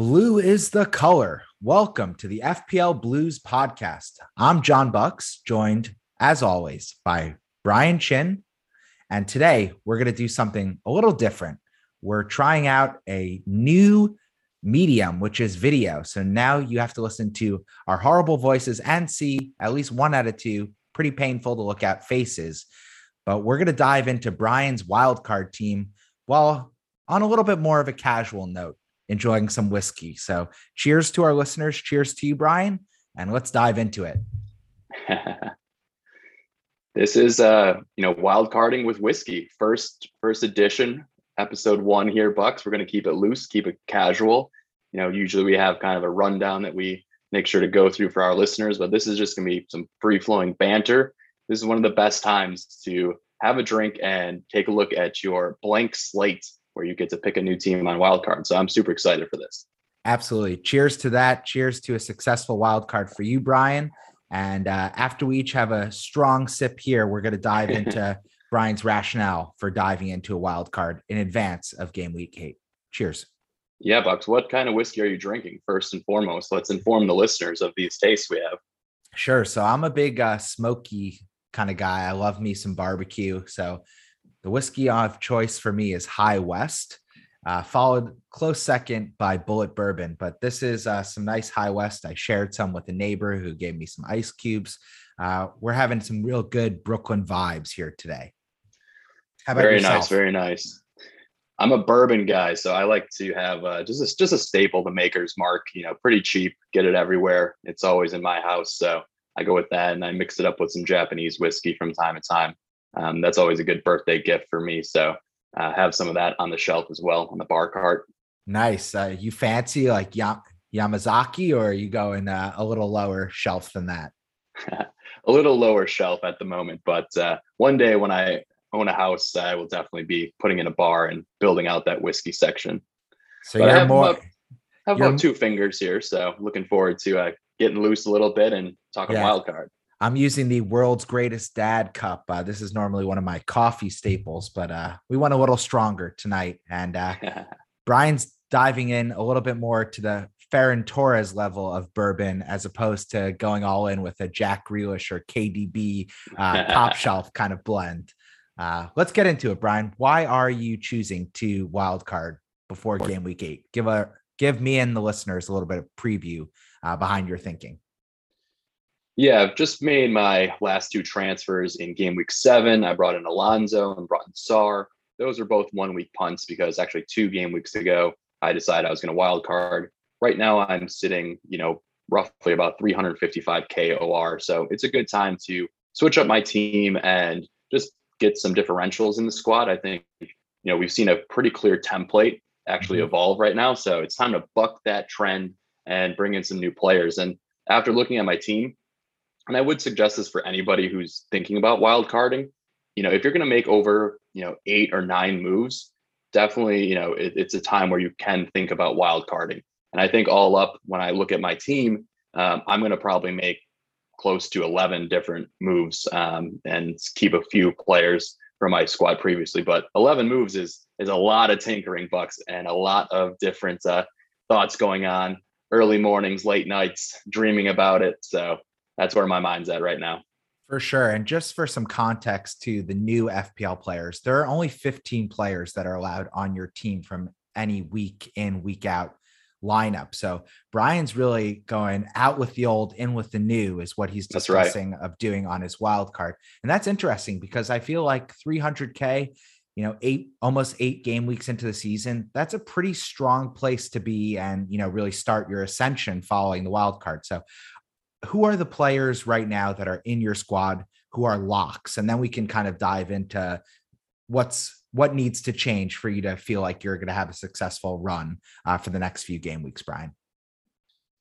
Blue is the color. Welcome to the FPL Blues podcast. I'm John Bucks, joined as always by Brian Chin. And today we're going to do something a little different. We're trying out a new medium, which is video. So now you have to listen to our horrible voices and see at least one out of two pretty painful to look at faces. But we're going to dive into Brian's wildcard team while on a little bit more of a casual note, enjoying some whiskey. So cheers to our listeners. Cheers to you, Brian. And let's dive into it. this is uh, you know, wild carding with whiskey. First, first edition, episode one here, Bucks. We're gonna keep it loose, keep it casual. You know, usually we have kind of a rundown that we make sure to go through for our listeners, but this is just gonna be some free flowing banter. This is one of the best times to have a drink and take a look at your blank slate where you get to pick a new team on wildcard. So I'm super excited for this. Absolutely. Cheers to that. Cheers to a successful wild card for you, Brian. And uh, after we each have a strong sip here, we're going to dive into Brian's rationale for diving into a wild card in advance of game week eight. Cheers. Yeah, Bucks. What kind of whiskey are you drinking first and foremost? Let's inform the listeners of these tastes we have. Sure. So I'm a big uh, smoky kind of guy. I love me some barbecue. So the whiskey of choice for me is High West, uh, followed close second by Bulleit Bourbon. But this is uh, some nice High West. I shared some with a neighbor who gave me some ice cubes. Uh, we're having some real good Brooklyn vibes here today. How about very yourself? nice, very nice. I'm a bourbon guy, so I like to have uh, just a, just a staple, the Maker's Mark. You know, pretty cheap, get it everywhere. It's always in my house, so I go with that, and I mix it up with some Japanese whiskey from time to time. Um, that's always a good birthday gift for me. So uh, have some of that on the shelf as well on the bar cart. Nice. Uh, you fancy like Yam- Yamazaki, or are you going uh, a little lower shelf than that? a little lower shelf at the moment, but uh, one day when I own a house, I will definitely be putting in a bar and building out that whiskey section. So but you're I have more. About, I have about two fingers here, so looking forward to uh, getting loose a little bit and talking yeah. wild card. I'm using the world's greatest dad cup. Uh, this is normally one of my coffee staples, but uh, we went a little stronger tonight. And uh, Brian's diving in a little bit more to the Ferran Torres level of bourbon as opposed to going all in with a Jack Grealish or KDB uh, top shelf kind of blend. Uh, let's get into it, Brian. Why are you choosing to wild card before game week eight? Give a give me and the listeners a little bit of preview uh, behind your thinking. Yeah, I've just made my last two transfers in game week seven. I brought in Alonso and brought in Sarr. Those are both one week punts because actually two game weeks ago, I decided I was going to wild card. Right now, I'm sitting, you know, roughly about 355k OR. So it's a good time to switch up my team and just get some differentials in the squad. I think, you know, we've seen a pretty clear template actually mm-hmm. evolve right now. So it's time to buck that trend and bring in some new players. And after looking at my team, and I would suggest this for anybody who's thinking about wild carding, you know, if you're going to make over, you know, eight or nine moves, definitely, you know, it, it's a time where you can think about wild carding. And I think all up, when I look at my team, um, I'm going to probably make close to 11 different moves um, and keep a few players from my squad previously. But 11 moves is is a lot of tinkering bucks and a lot of different uh, thoughts going on. Early mornings, late nights, dreaming about it. So that's where my mind's at right now. For sure. And just for some context to the new FPL players, there are only 15 players that are allowed on your team from any week in, week out lineup. So Brian's really going out with the old, in with the new, is what he's discussing right. of doing on his wild card. And that's interesting because I feel like 300K, you know, eight almost eight game weeks into the season, that's a pretty strong place to be and, you know, really start your ascension following the wild card. So who are the players right now that are in your squad who are locks? And then we can kind of dive into what's what needs to change for you to feel like you're going to have a successful run uh, for the next few game weeks brian.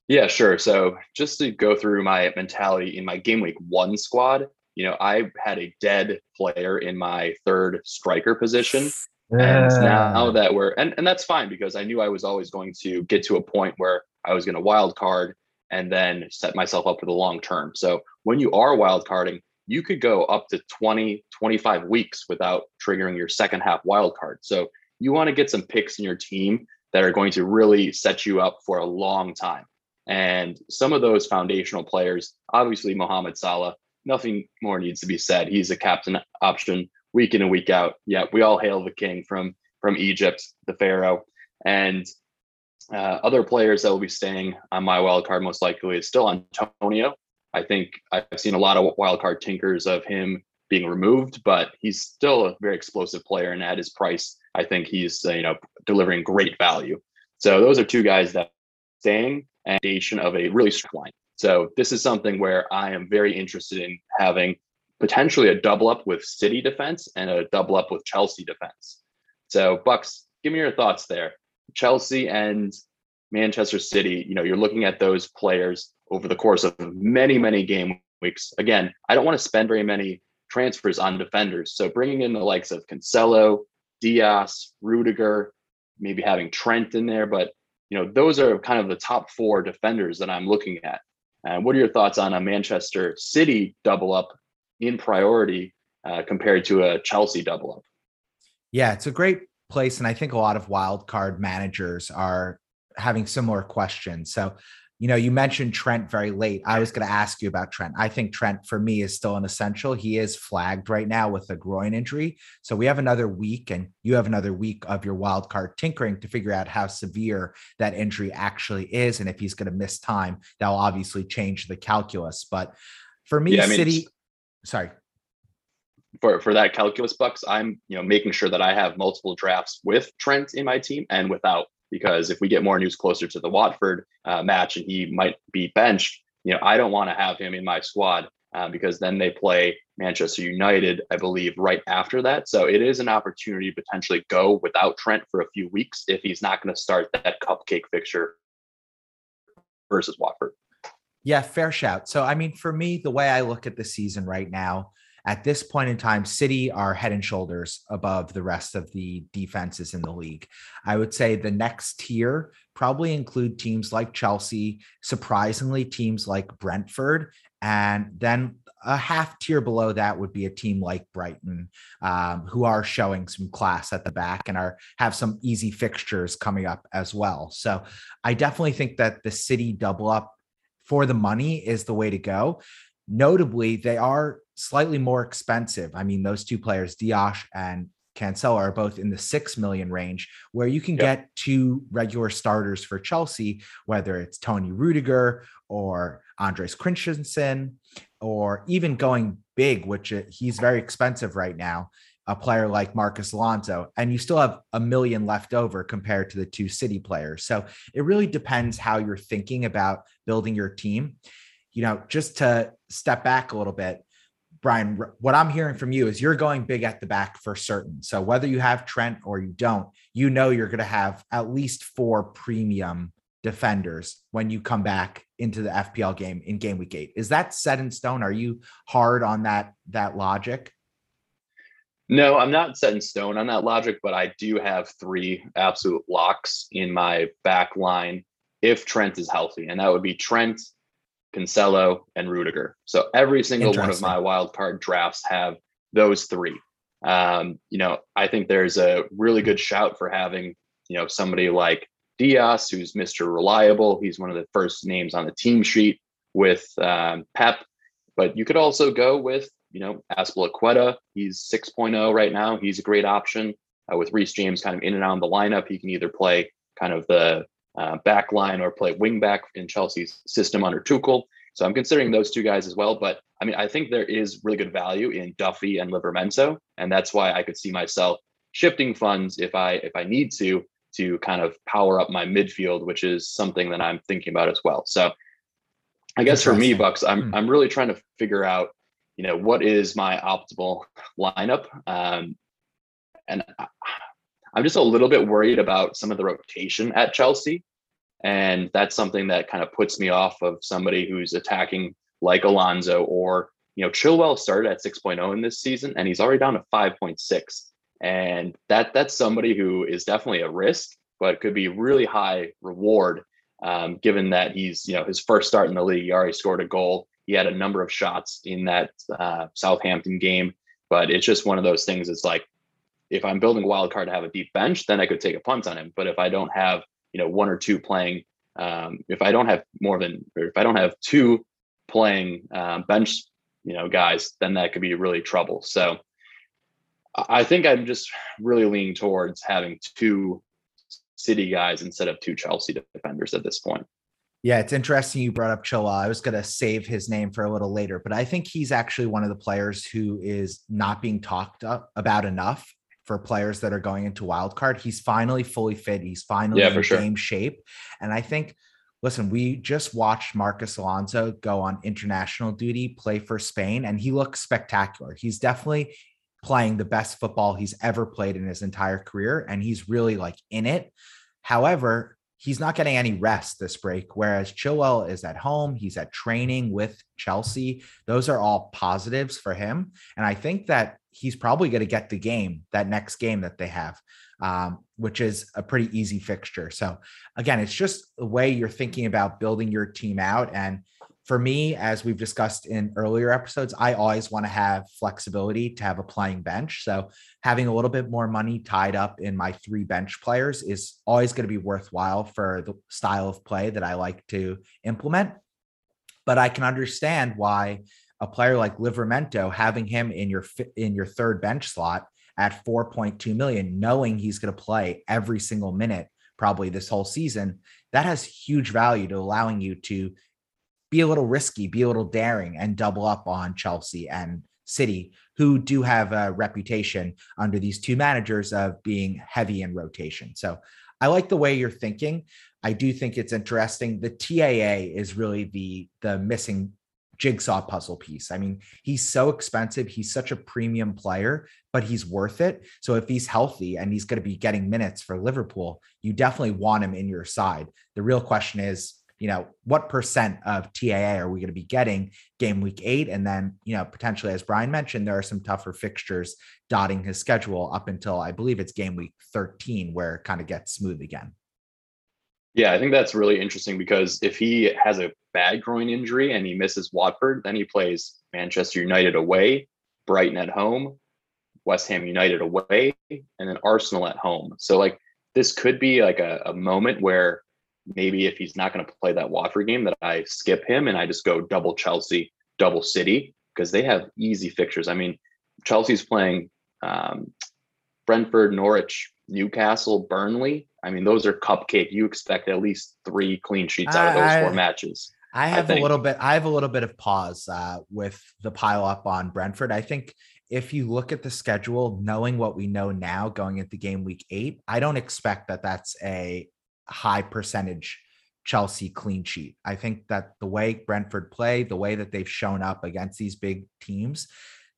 Yeah sure. So just to go through my mentality in my game week one squad you know i had a dead player in my third striker position. And now that we're and, and that's fine because i knew i was always going to get to a point where i was going to wild card and then set myself up for the long term. So when you are wild carding, you could go up to 20, 25 weeks without triggering your second half wild card. So you want to get some picks in your team that are going to really set you up for a long time. And some of those foundational players, obviously Mohamed Salah, nothing more needs to be said. He's a captain option week in and week out. Yeah, we all hail the king from from Egypt, the Pharaoh, and uh, other players that will be staying on my wild card most likely is still Antonio. I think I've seen a lot of wild card tinkers of him being removed, but he's still a very explosive player, and at his price, I think he's uh, you know delivering great value. So those are two guys that staying and of a really strong line. So this is something where I am very interested in having potentially a double up with City defense and a double up with Chelsea defense. So Bucks, give me your thoughts there. Chelsea and Manchester City, you know, you're looking at those players over the course of many, many game weeks. Again, I don't want to spend very many transfers on defenders. So bringing in the likes of Cancelo, Dias, Rudiger, maybe having Trent in there, but you know, those are kind of the top four defenders that I'm looking at. And what are your thoughts on a Manchester City double up in priority uh, compared to a Chelsea double up? Yeah, it's a great place. And I think a lot of wild card managers are having similar questions. So you know, you mentioned Trent very late. I was going to ask you about Trent. I think Trent for me is still an essential. He is flagged right now with a groin injury. So we have another week and you have another week of your wild card tinkering to figure out how severe that injury actually is. And if he's going to miss time, that'll obviously change the calculus. But for me, yeah, I mean, City, sorry. For, for that calculus bucks, I'm you know making sure that I have multiple drafts with Trent in my team and without because if we get more news closer to the Watford uh, match and he might be benched, you know, I don't want to have him in my squad uh, because then they play Manchester United, I believe, right after that. So it is an opportunity to potentially go without Trent for a few weeks if he's not going to start that cupcake fixture versus Watford. Yeah, fair shout. So, I mean, for me, the way I look at the season right now, at this point in time, City are head and shoulders above the rest of the defenses in the league. I would say the next tier probably include teams like Chelsea, surprisingly, teams like Brentford, and then a half tier below that would be a team like Brighton, um, who are showing some class at the back and are have some easy fixtures coming up as well. So I definitely think that the City double up for the money is the way to go. Notably, they are slightly more expensive. I mean, those two players, Dias and Cancelo, are both in the six million range, where you can yep. get two regular starters for Chelsea, whether it's Tony Rudiger or Andres Christensen, or even going big, which uh, he's very expensive right now. A player like Marcus Alonso, and you still have a million left over compared to the two City players. So it really depends how you're thinking about building your team. You know, just to step back a little bit, Brian, what I'm hearing from you is you're going big at the back for certain. So whether you have Trent or you don't, you know you're going to have at least four premium defenders when you come back into the FPL game in game week 8. Is that set in stone? Are you hard on that that logic? No, I'm not set in stone on that logic, but I do have three absolute locks in my back line if Trent is healthy. And that would be Trent, Cancelo, and Rudiger. So every single one of my wild card drafts have those three. Um, you know, I think there's a really good shout for having, you know, somebody like Dias, who's Mr. Reliable. He's one of the first names on the team sheet with um, Pep. But you could also go with, you know, Azpilicueta. He's 6.0 right now. He's a great option. Uh, with Reece James kind of in and out of the lineup, he can either play kind of the uh, back line or play wing back in Chelsea's system under Tuchel. So I'm considering those two guys as well. But I mean, I think there is really good value in Duffy and Livramento, and that's why I could see myself shifting funds if I if I need to to kind of power up my midfield, which is something that I'm thinking about as well. So I guess for me, Bucks, I'm hmm. I'm really trying to figure out, you know, what is my optimal lineup. Um, and I'm just a little bit worried about some of the rotation at Chelsea. And that's something that kind of puts me off of somebody who's attacking like Alonso or, you know, Chilwell started at 6.0 in this season and he's already down to 5.6. And that that's somebody who is definitely a risk, but could be really high reward um, given that he's, you know, his first start in the league, he already scored a goal. He had a number of shots in that uh, Southampton game, but it's just one of those things. It's like if I'm building a wild card to have a deep bench, then I could take a punt on him. But if I don't have, you know, one or two playing, um, if I don't have more than, or if I don't have two playing um, bench, you know, guys, then that could be really trouble. So I think I'm just really leaning towards having two City guys instead of two Chelsea defenders at this point. Yeah, it's interesting you brought up Chilwell. I was going to save his name for a little later, but I think he's actually one of the players who is not being talked about enough for players that are going into wild card. He's finally fully fit. He's finally yeah, in sure. game shape. And I think, listen, we just watched Marcus Alonso go on international duty, play for Spain, and he looks spectacular. He's definitely playing the best football he's ever played in his entire career. And he's really like in it. However, he's not getting any rest this break. Whereas Chilwell is at home, he's at training with Chelsea. Those are all positives for him. And I think that he's probably going to get the game, that next game that they have, um, which is a pretty easy fixture. So, again, it's just the way you're thinking about building your team out. And for me, as we've discussed in earlier episodes, I always want to have flexibility to have a playing bench. So, having a little bit more money tied up in my three bench players is always going to be worthwhile for the style of play that I like to implement. But I can understand why a player like Livramento having him in your in your third bench slot at 4.2 million, knowing he's going to play every single minute probably this whole season, that has huge value to allowing you to be a little risky, be a little daring, and double up on Chelsea and City, who do have a reputation under these two managers of being heavy in rotation. So I like the way you're thinking. I do think it's interesting. The TAA is really the the missing jigsaw puzzle piece. I mean, he's so expensive. He's such a premium player, but he's worth it. So if he's healthy and he's going to be getting minutes for Liverpool, you definitely want him in your side. The real question is, you know, what percent of TAA are we going to be getting game week eight? And then, you know, potentially, as Brian mentioned, there are some tougher fixtures dotting his schedule up until I believe it's game week 13, where it kind of gets smooth again. Yeah, I think that's really interesting because if he has a bad groin injury and he misses Watford, then he plays Manchester United away, Brighton at home, West Ham United away, and then Arsenal at home. So like this could be like a, a moment where maybe if he's not going to play that Watford game, that I skip him and I just go double Chelsea, double City because they have easy fixtures. I mean, Chelsea's playing um, Brentford, Norwich, Newcastle, Burnley. I mean, those are cupcake. You expect at least three clean sheets out of those I, four matches. I have I a little bit. I have a little bit of pause uh, with the pile up on Brentford. I think if you look at the schedule, knowing what we know now going into game week eight, I don't expect that that's a high percentage Chelsea clean sheet. I think that the way Brentford play, the way that they've shown up against these big teams,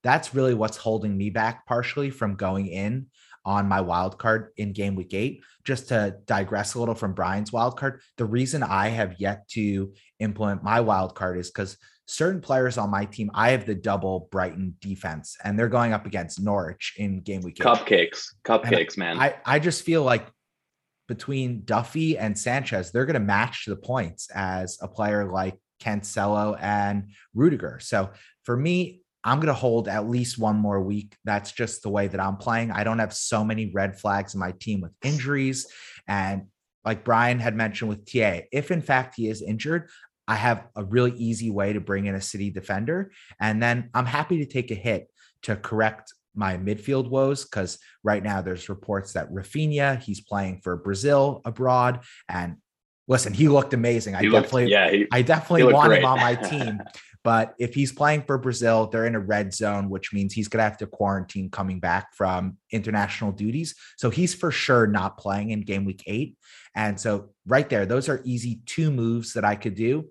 that's really what's holding me back partially from going in on my wild card in game week eight. Just to digress a little from Brian's wild card, the reason I have yet to implement my wild card is because certain players on my team, I have the double Brighton defense, and they're going up against Norwich in game week. Eight. Cupcakes, cupcakes, man. I I just feel like between Duffy and Sanchez, they're going to match the points as a player like Cancelo and Rudiger. So for me, I'm going to hold at least one more week. That's just the way that I'm playing. I don't have so many red flags in my team with injuries. And like Brian had mentioned with TA, if in fact he is injured, I have a really easy way to bring in a city defender. And then I'm happy to take a hit to correct my midfield woes because right now there's reports that Raphinha, he's playing for Brazil abroad and listen he looked amazing I definitely yeah he, I definitely want great. him on my team but if he's playing for Brazil they're in a red zone which means he's going to have to quarantine coming back from international duties so he's for sure not playing in game week 8 and so right there those are easy two moves that I could do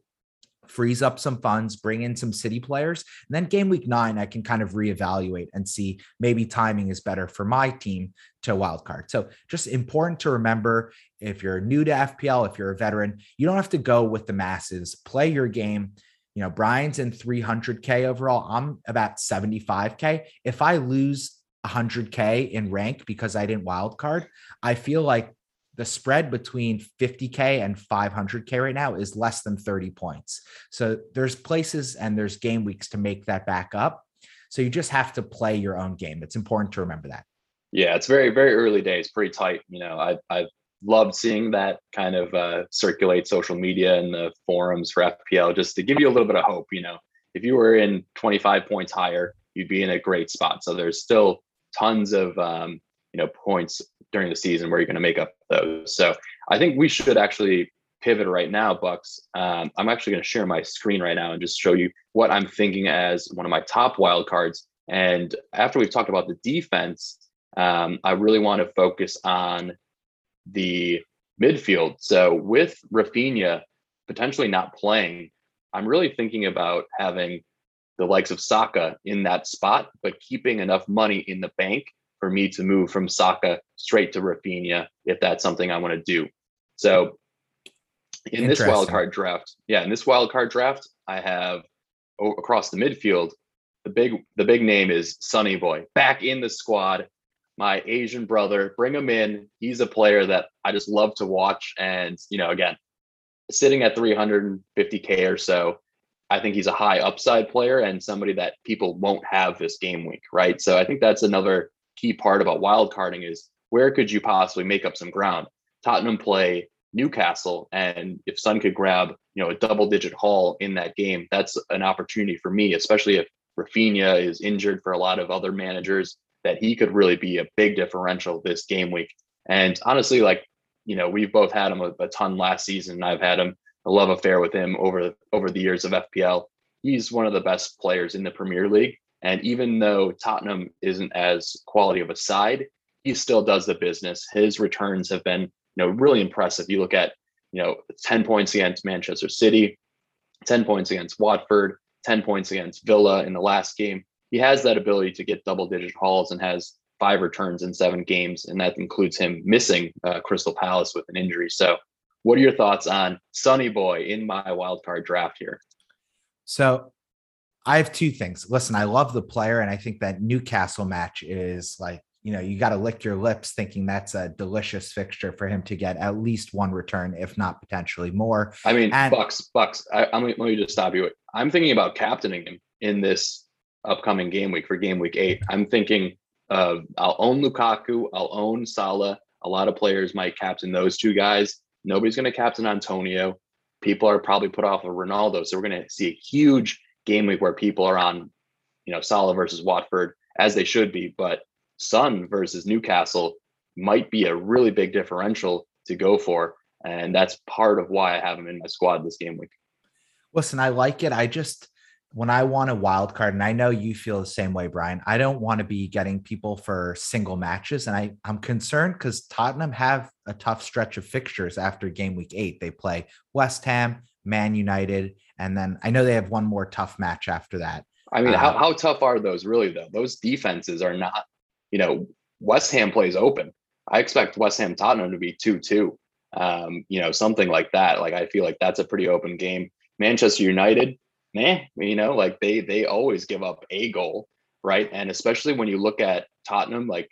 freeze up some funds, bring in some city players. And then game week nine, I can kind of reevaluate and see maybe timing is better for my team to wild card. So just important to remember if you're new to FPL, if you're a veteran, you don't have to go with the masses. Play your game. You know, Brian's in 300K overall. I'm about 75K. If I lose 100K in rank because I didn't wild card, I feel like the spread between 50k and 500k right now is less than 30 points. So there's places and there's game weeks to make that back up. So you just have to play your own game. It's important to remember that. Yeah, it's very very early days, pretty tight. You know, I I've loved seeing that kind of uh, circulate social media and the forums for FPL just to give you a little bit of hope. You know, if you were in 25 points higher, you'd be in a great spot. So there's still tons of um, you know points during the season where you're going to make up those. So I think we should actually pivot right now, Bucks. Um, I'm actually going to share my screen right now and just show you what I'm thinking as one of my top wild cards. And after we've talked about the defense, um, I really want to focus on the midfield. So with Raphinha potentially not playing, I'm really thinking about having the likes of Saka in that spot, but keeping enough money in the bank for me to move from Saka straight to Raphinha if that's something I want to do. So in this wild card draft, yeah, in this wild card draft, I have oh, across the midfield, the big the big name is Sonny Boy back in the squad. My Asian brother, bring him in. He's a player that I just love to watch, and you know, again, sitting at 350k or so, I think he's a high upside player and somebody that people won't have this game week, right? So I think that's another key part about wild carding is where could you possibly make up some ground? Tottenham play Newcastle, and if Son could grab you know a double digit haul in that game, that's an opportunity for me, especially if Raphinha is injured for a lot of other managers, that he could really be a big differential this game week. And honestly, like you know, we've both had him a, a ton last season. And I've had him a love affair with him over over the years of FPL. He's one of the best players in the Premier League, and even though Tottenham isn't as quality of a side, he still does the business. His returns have been, you know, really impressive. You look at, you know, 10 points against Manchester City, 10 points against Watford, 10 points against Villa in the last game. He has that ability to get double digit hauls and has five returns in seven games, and that includes him missing uh, Crystal Palace with an injury. So, what are your thoughts on Sonny Boy in my wildcard draft here? So, I have two things. Listen, I love the player, and I think that Newcastle match is like, you know, you got to lick your lips thinking that's a delicious fixture for him to get at least one return, if not potentially more. I mean, and- Bucks, Bucks. I, I'm let me just stop you. I'm thinking about captaining him in this upcoming game week for game week eight. I'm thinking of I'll own Lukaku, I'll own Salah. A lot of players might captain those two guys. Nobody's going to captain Antonio. People are probably put off of Ronaldo, so we're going to see a huge game week where people are on, you know, Salah versus Watford as they should be, but Son versus Newcastle might be a really big differential to go for. And that's part of why I have him in my squad this game week. Listen, I like it. I just when I want a wild card, and I know you feel the same way, Brian, I don't want to be getting people for single matches. And I, I'm concerned because Tottenham have a tough stretch of fixtures after game week eight. They play West Ham, Man United, and then I know they have one more tough match after that. I mean, uh, how, how tough are those really, though? Those defenses are not, you know, West Ham plays open. I expect West Ham Tottenham to be 2 2, um, you know, something like that. Like, I feel like that's a pretty open game. Manchester United, man, you know, like they they always give up a goal, right? And especially when you look at Tottenham, like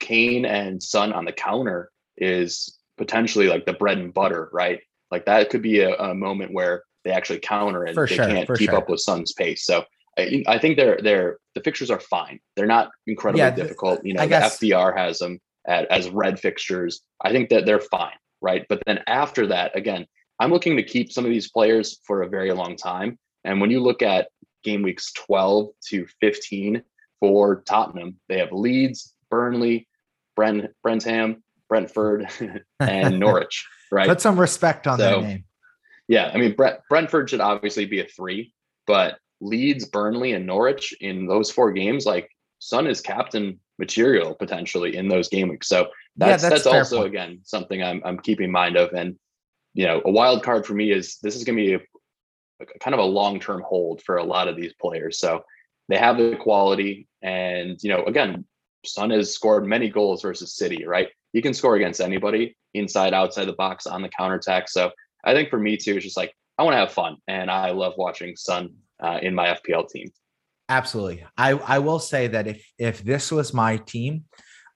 Kane and Son on the counter is potentially like the bread and butter, right? Like that could be a, a moment where they actually counter and for they sure, can't keep sure. up with Son's pace. So I, I, think they're they're the fixtures are fine. They're not incredibly yeah, difficult. You know, the FPL has them at, as red fixtures. I think that they're fine, right? But then after that, again, I'm looking to keep some of these players for a very long time. And when you look at game weeks 12 to 15 for Tottenham, they have Leeds, Burnley, Brent, Brentham, Brentford, and Norwich right? Put some respect on so, that name. Yeah, I mean Brent, Brentford should obviously be a three, but Leeds, Burnley, and Norwich in those four games, like Son is captain material potentially in those game weeks. So that's yeah, that's, that's also point. again something I'm I'm keeping mind of. And you know, a wild card for me is this is going to be a kind of a long term hold for a lot of these players. So they have the quality, and you know, again, Son has scored many goals versus City, right? He can score against anybody inside, outside the box, on the counterattack. So I think for me too, it's just like I want to have fun, and I love watching Son uh, in my FPL team. Absolutely, I I will say that if if this was my team,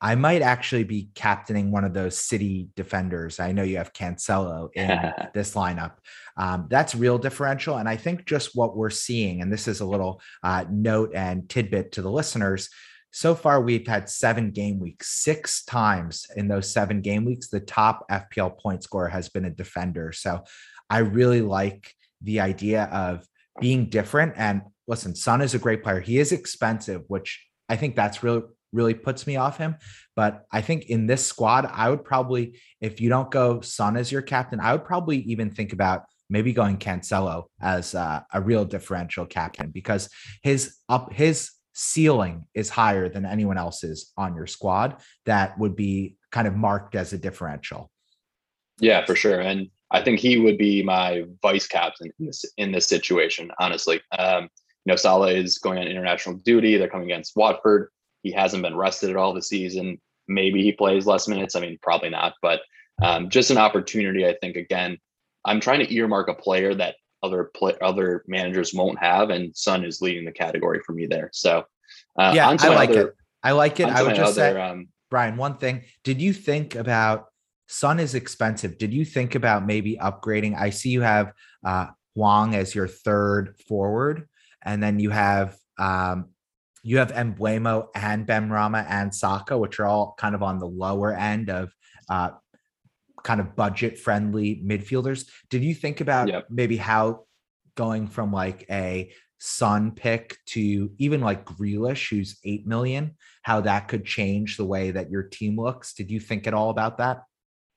I might actually be captaining one of those city defenders. I know you have Cancelo in this lineup. Um, that's real differential. And I think just what we're seeing, and this is a little uh, note and tidbit to the listeners so far we've had seven game weeks. Six times in those seven game weeks, the top FPL point scorer has been a defender. So I really like the idea of being different. And listen, Son is a great player. He is expensive, which I think that's really really puts me off him. But I think in this squad, I would probably, if you don't go Son as your captain, I would probably even think about maybe going Cancelo as uh, a real differential captain because his up his ceiling is higher than anyone else's on your squad that would be kind of marked as a differential. Yeah, for sure. And I think he would be my vice captain in this in this situation, honestly. Um, you know, Salah is going on international duty. They're coming against Watford. He hasn't been rested at all this season. Maybe he plays less minutes. I mean, probably not, but um, just an opportunity. I think again, I'm trying to earmark a player that other play, other managers won't have, and Son is leading the category for me there. So uh, yeah, I like other, it. I like it. I would just other, say, um, Brian, one thing. Did you think about Son is expensive? Did you think about maybe upgrading? I see you have uh, Hwang as your third forward, and then you have um, you have Mbeumo and Benrahma and Saka, which are all kind of on the lower end of uh, kind of budget friendly midfielders. Did you think about yep. maybe how going from like a Son pick to even like Grealish, who's eight million, how that could change the way that your team looks? Did you think at all about that?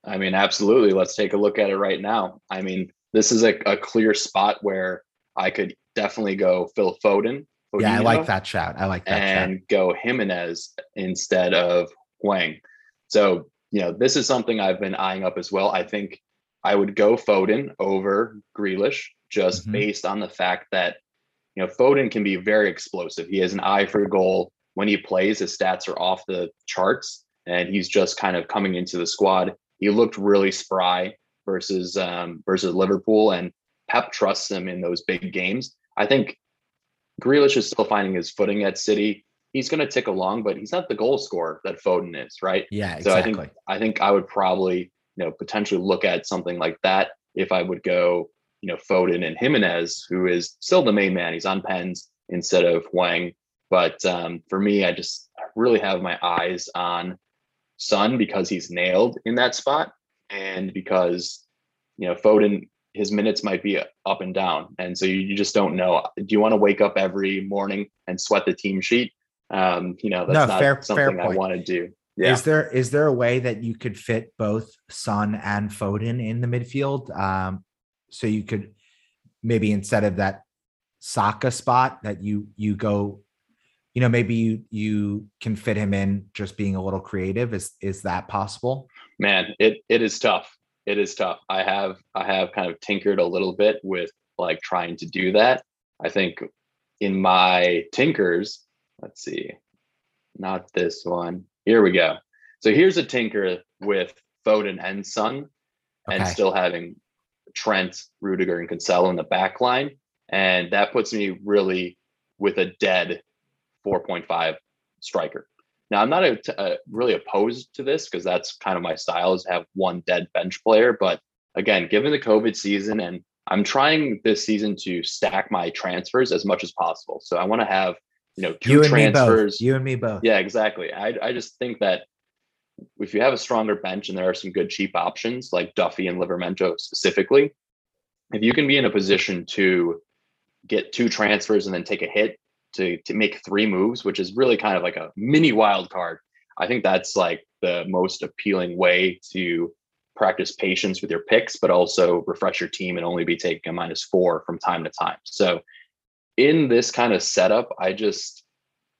I mean, absolutely. Let's take a look at it right now. I mean, this is a, a clear spot where I could definitely go Phil Foden. Fodenio, yeah, I like that shout. I like that and shot. go Jimenez instead of Hwang. So you know, this is something I've been eyeing up as well. I think I would go Foden over Grealish just mm-hmm. based on the fact that, you know, Foden can be very explosive. He has an eye for goal. When he plays, his stats are off the charts and he's just kind of coming into the squad. He looked really spry versus um, versus Liverpool and Pep trusts him in those big games. I think Grealish is still finding his footing at City he's going to tick along, but he's not the goal scorer that Foden is, right? Yeah, exactly. So I think I think I would probably you know potentially look at something like that if I would go you know Foden and Jimenez, who is still the main man. He's on pens instead of Hwang. But um, for me, I just really have my eyes on Son because he's nailed in that spot, and because you know Foden his minutes might be up and down. And so you, you just don't know. Do you want to wake up every morning and sweat the team sheet? um, you know, that's no, not fair, something fair I want to do. Yeah. Is there is there a way that you could fit both Son and Foden in the midfield? Um, so you could maybe instead of that Saka spot that you you go, you know, maybe you you can fit him in just being a little creative. Is is that possible? Man, it it is tough. It is tough. I have I have kind of tinkered a little bit with like trying to do that. I think in my tinkers, let's see, not this one. Here we go. So here's a tinker with Foden and Son, okay. and still having Trent, Rudiger, and Cancelo in the back line. And that puts me really with a dead 4.5 striker. Now, I'm not a, a, uh, really opposed to this because that's kind of my style is to have one dead bench player. But again, given the COVID season, and I'm trying this season to stack my transfers as much as possible. So I want to have you know, two you transfers. You and me both. Yeah, exactly. I, I just think that if you have a stronger bench and there are some good cheap options like Duffy and Livramento specifically, if you can be in a position to get two transfers and then take a hit to to make three moves, which is really kind of like a mini wild card, I think that's like the most appealing way to practice patience with your picks, but also refresh your team and only be taking a minus four from time to time. So in this kind of setup, I just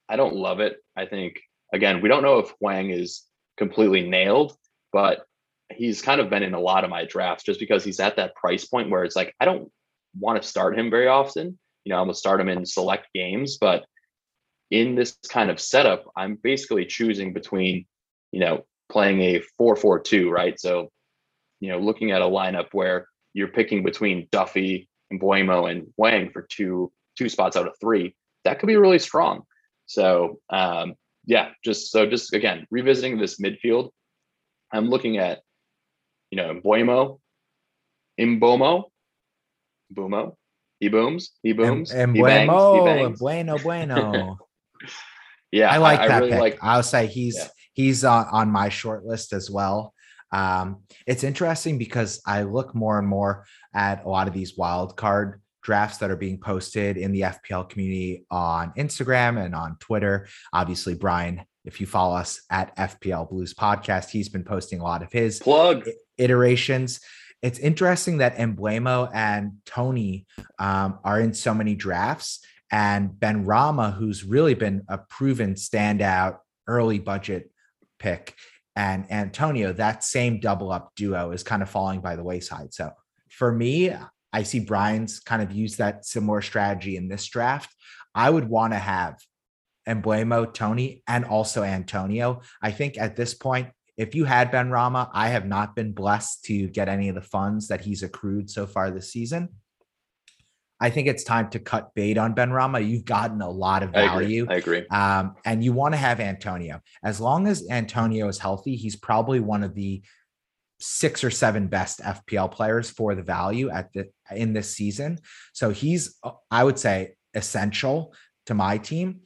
I don't love it. I think again, we don't know if Hwang is completely nailed, but he's kind of been in a lot of my drafts just because he's at that price point where it's like I don't want to start him very often. You know, I'm gonna start him in select games, but in this kind of setup, I'm basically choosing between, you know, playing a 4-4-2, right? So, you know, looking at a lineup where you're picking between Duffy and Mbeumo and Hwang for two two spots out of three, that could be really strong. So um, yeah, just so just again revisiting this midfield, I'm looking at you know Mbeumo, Imbomo, Boomo, he booms, he booms, and, and he bueno, bangs, he bangs. bueno, bueno. Yeah, I like I, that I really pick. Like, I'll say he's yeah. he's on, on my short list as well. Um, it's interesting because I look more and more at a lot of these wild card drafts that are being posted in the FPL community on Instagram and on Twitter. Obviously, Brian, if you follow us at FPL Blues Podcast, he's been posting a lot of his plug iterations. It's interesting that Mbeumo and Toney um, are in so many drafts, and Benrahma, who's really been a proven standout early budget pick, and Antonio, that same double up duo is kind of falling by the wayside. So for me, I see Brian's kind of use that similar strategy in this draft. I would want to have Mbeumo, Toney, and also Antonio. I think at this point, if you had Benrahma, I have not been blessed to get any of the funds that he's accrued so far this season. I think it's time to cut bait on Benrahma. You've gotten a lot of value. I agree. I agree. Um, and you want to have Antonio. As long as Antonio is healthy, he's probably one of the six or seven best FPL players for the value at the in this season. So he's, I would say, essential to my team,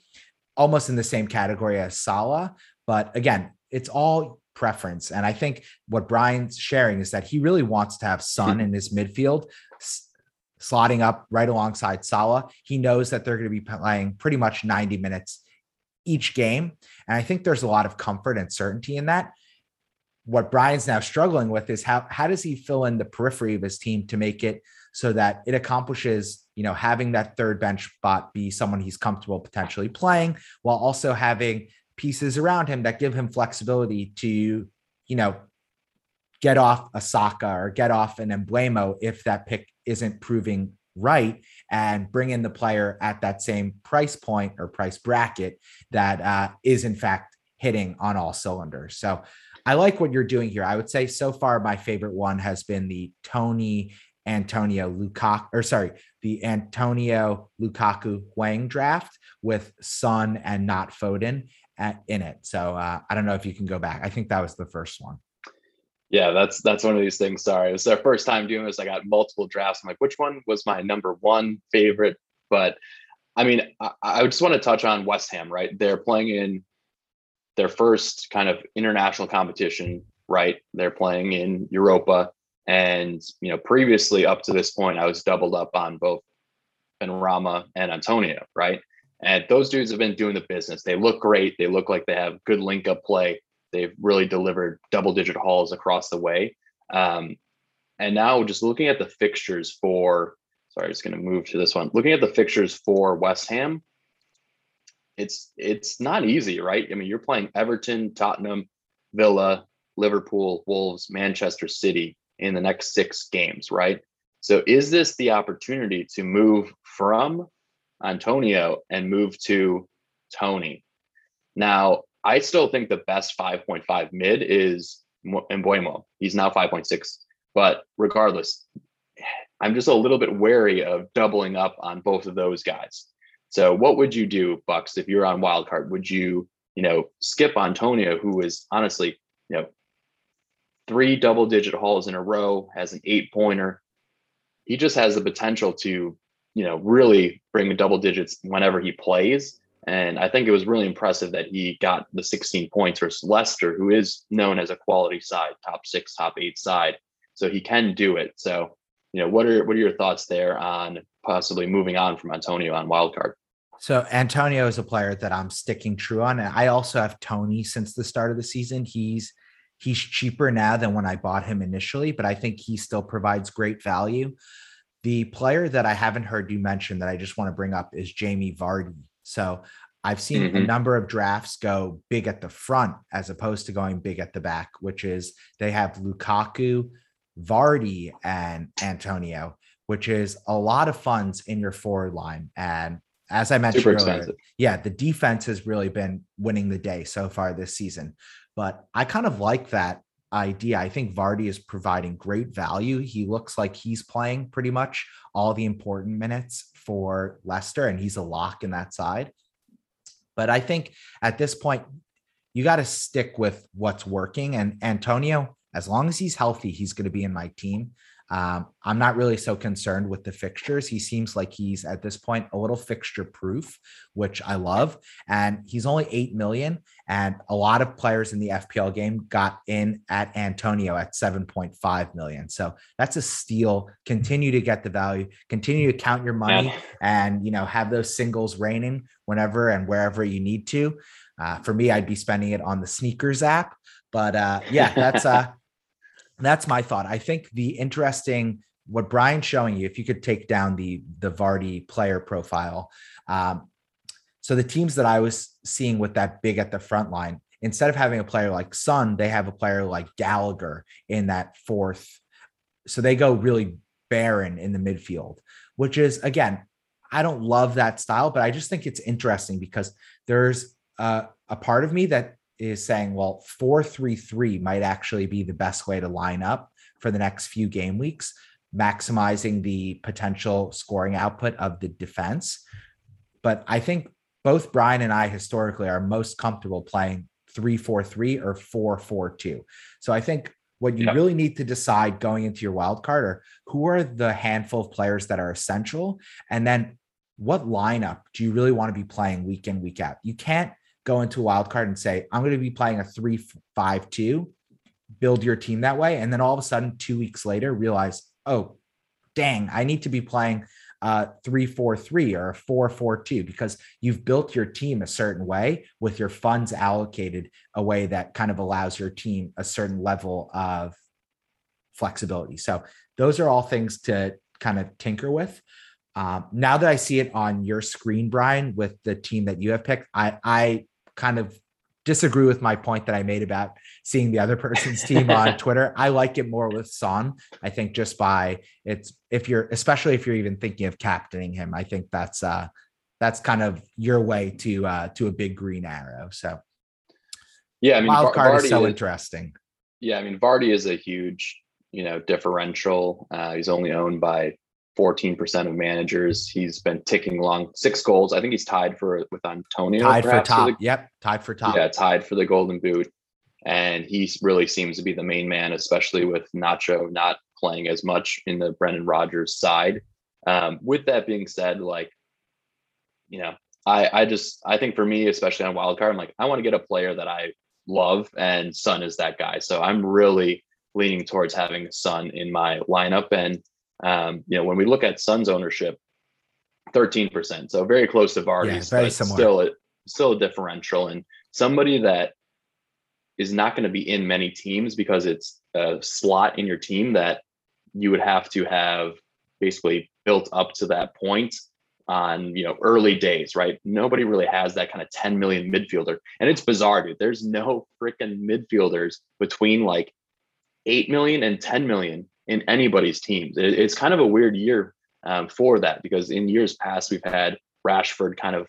almost in the same category as Salah. But again, it's all preference. And I think what Brian's sharing is that he really wants to have Son in his midfield slotting up right alongside Salah. He knows that they're going to be playing pretty much 90 minutes each game. And I think there's a lot of comfort and certainty in that. What Brian's now struggling with is how how does he fill in the periphery of his team to make it so that it accomplishes, you know, having that third bench spot be someone he's comfortable potentially playing while also having pieces around him that give him flexibility to, you know, get off a Saka or get off an Mbeumo if that pick isn't proving right and bring in the player at that same price point or price bracket that uh, is in fact hitting on all cylinders. So I like what you're doing here. I would say so far my favorite one has been the Toney Antonio Lukaku or sorry, the Antonio Lukaku Hwang draft with Son and not Foden at, in it. So uh, I don't know if you can go back. I think that was the first one yeah, that's that's one of these things. Sorry, it was our first time doing this. I got multiple drafts. I'm like, which one was my number one favorite? But I mean, I, I just want to touch on West Ham. Right, they're playing in their first kind of international competition. Right, they're playing in Europa, and you know, previously up to this point, I was doubled up on both Benrahma and Antonio. Right, and those dudes have been doing the business. They look great. They look like they have good link up play. They've really delivered double digit hauls across the way. Um, and now just looking at the fixtures for, sorry, just going to move to this one. Looking at the fixtures for West Ham, it's it's not easy, right? I mean, you're playing Everton, Tottenham, Villa, Liverpool, Wolves, Manchester City in the next six games, right? So is this the opportunity to move from Antonio and move to Toney. Now, I still think the best 5.5 mid is Mbeumo. He's now 5.6. But regardless, I'm just a little bit wary of doubling up on both of those guys. So what would you do, Bucks, if you're on wildcard? Would you, you know, skip Antonio, who is honestly, you know, three double digit hauls in a row, has an eight pointer. He just has the potential to, you know, really bring double digits whenever he plays. And I think it was really impressive that he got the 16 points versus Leicester, who is known as a quality side, top six, top eight side. So he can do it. So, you know, what are what are your thoughts there on possibly moving on from Antonio on wildcard? So Antonio is a player that I'm sticking true on. And I also have Toney since the start of the season. He's he's cheaper now than when I bought him initially, but I think he still provides great value. The player that I haven't heard you mention that I just want to bring up is Jamie Vardy. So I've seen mm-hmm. a number of drafts go big at the front as opposed to going big at the back, which is they have Lukaku, Vardy, and Antonio, which is a lot of funds in your forward line. And as I mentioned Super earlier, expensive. yeah, the defense has really been winning the day so far this season. But I kind of like that idea. I think Vardy is providing great value. He looks like he's playing pretty much all the important minutes for Leicester, and he's a lock in that side. But I think at this point, you got to stick with what's working. And Antonio, as long as he's healthy, he's going to be in my team. Um, I'm not really so concerned with the fixtures. He seems like he's at this point a little fixture proof, which I love. And he's only 8 million. And a lot of players in the FPL game got in at Antonio at 7.5 million. So that's a steal. Continue to get the value, continue to count your money yeah. and, you know, have those singles raining whenever and wherever you need to. Uh, for me, I'd be spending it on the sneakers app. But uh, yeah, that's uh, that's my thought. I think the interesting what Brian's showing you, if you could take down the the Vardy player profile. Um, so the teams that I was seeing with that big at the front line, instead of having a player like Son, they have a player like Gallagher in that fourth. So they go really barren in the midfield, which is again, I don't love that style, but I just think it's interesting because there's a, a part of me that is saying, well, 433 might actually be the best way to line up for the next few game weeks, maximizing the potential scoring output of the defense. But I think both Brian and I historically are most comfortable playing 343 or 442. So I think what you really need to decide going into your wild card are who are the handful of players that are essential and then what lineup do you really want to be playing week in week out you can't go into wild card and say, I'm going to be playing a three, five, two, build your team that way. And then all of a sudden, two weeks later, realize, oh, dang, I need to be playing uh, three, four, three or a four, four, two, because you've built your team a certain way with your funds allocated a way that kind of allows your team a certain level of flexibility. So those are all things to kind of tinker with. Um, now that I see it on your screen, Brian, with the team that you have picked, I I kind of disagree with my point that I made about seeing the other person's team on Twitter. I like it more with Son. I think just by it's if you're especially if you're even thinking of captaining him, I think that's uh that's kind of your way to uh to a big green arrow. So yeah, I mean wild card Vardy is so is, interesting. Yeah, I mean Vardy is a huge, you know, differential. Uh he's only owned by 14% of managers. He's been ticking along six goals. I think he's tied for with Antonio. Tied for top. The, yep. Tied for top. Yeah. Tied for the golden boot. And he really seems to be the main man, especially with Nacho not playing as much in the Brendan Rodgers side. Um, with that being said, like, you know, I, I just, I think for me, especially on wildcard, I'm like, I want to get a player that I love and Son is that guy. So I'm really leaning towards having Son in my lineup. And um, you know, when we look at Son's ownership, 13%. So very close to Vardy's, yeah, very similar. still a, still a differential. And somebody that is not going to be in many teams because it's a slot in your team that you would have to have basically built up to that point on you know early days right nobody really has that kind of 10 million midfielder and it's bizarre dude there's no freaking midfielders between like 8 million and 10 million in anybody's teams. It, it's kind of a weird year um, for that because in years past we've had Rashford kind of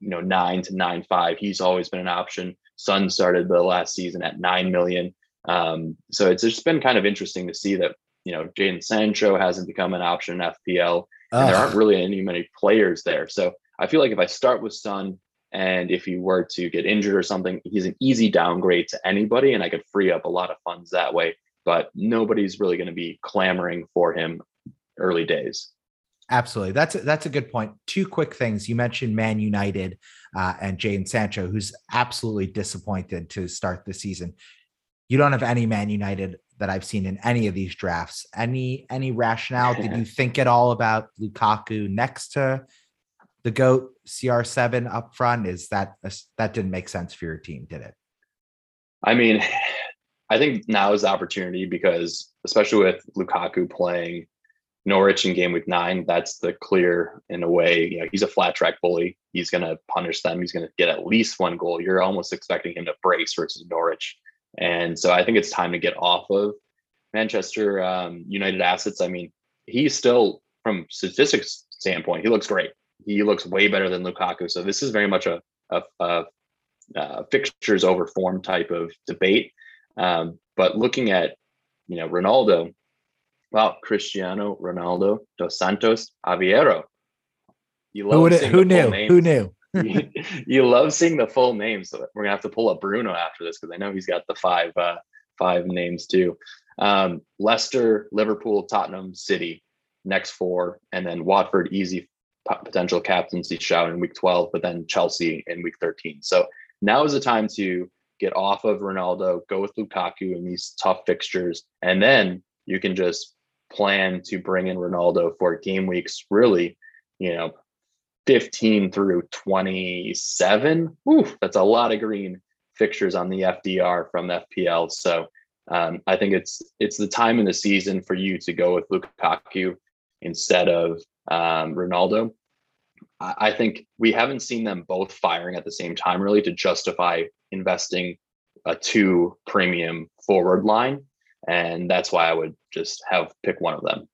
you know nine to nine five. He's always been an option. Son started the last season at nine million. Um, so it's just been kind of interesting to see that you know Jadon Sancho hasn't become an option in FPL, and there aren't really any many players there. So I feel like if I start with Son, and if he were to get injured or something, he's an easy downgrade to anybody, and I could free up a lot of funds that way but nobody's really going to be clamoring for him early days. Absolutely. That's a, that's a good point. Two quick things. You mentioned Man United uh, and Jadon Sancho, who's absolutely disappointed to start the season. You don't have any Man United that I've seen in any of these drafts. Any any rationale? Did you think at all about Lukaku next to the goat CR7 up front? Is that that didn't make sense for your team? Did it? I mean, I think now is the opportunity because, especially with Lukaku playing Norwich in game week nine, that's the clear in a way. You know, he's a flat track bully. He's going to punish them. He's going to get at least one goal. You're almost expecting him to brace versus Norwich, and so I think it's time to get off of Manchester um, United assets. I mean, he's still from statistics standpoint, he looks great. He looks way better than Lukaku. So this is very much a, a, a, a fixtures over form type of debate. Um, but looking at, you know, Ronaldo, well, Cristiano Ronaldo dos Santos Aveiro. You love who, who knew? Who knew? you, you, love seeing the full names. So we're gonna have to pull up Bruno after this because I know he's got the five uh, five names too. Um, Leicester, Liverpool, Tottenham, City, next four, and then Watford, easy potential captaincy shout in week 12, but then Chelsea in week 13. So now is the time to get off of Ronaldo, go with Lukaku in these tough fixtures, and then you can just plan to bring in Ronaldo for game weeks, really, you know, 15 through 27. Ooh, that's a lot of green fixtures on the FDR from FPL. So um, I think it's it's the time in the season for you to go with Lukaku instead of um, Ronaldo. I think we haven't seen them both firing at the same time really to justify investing a two premium forward line, and that's why I would just have pick one of them.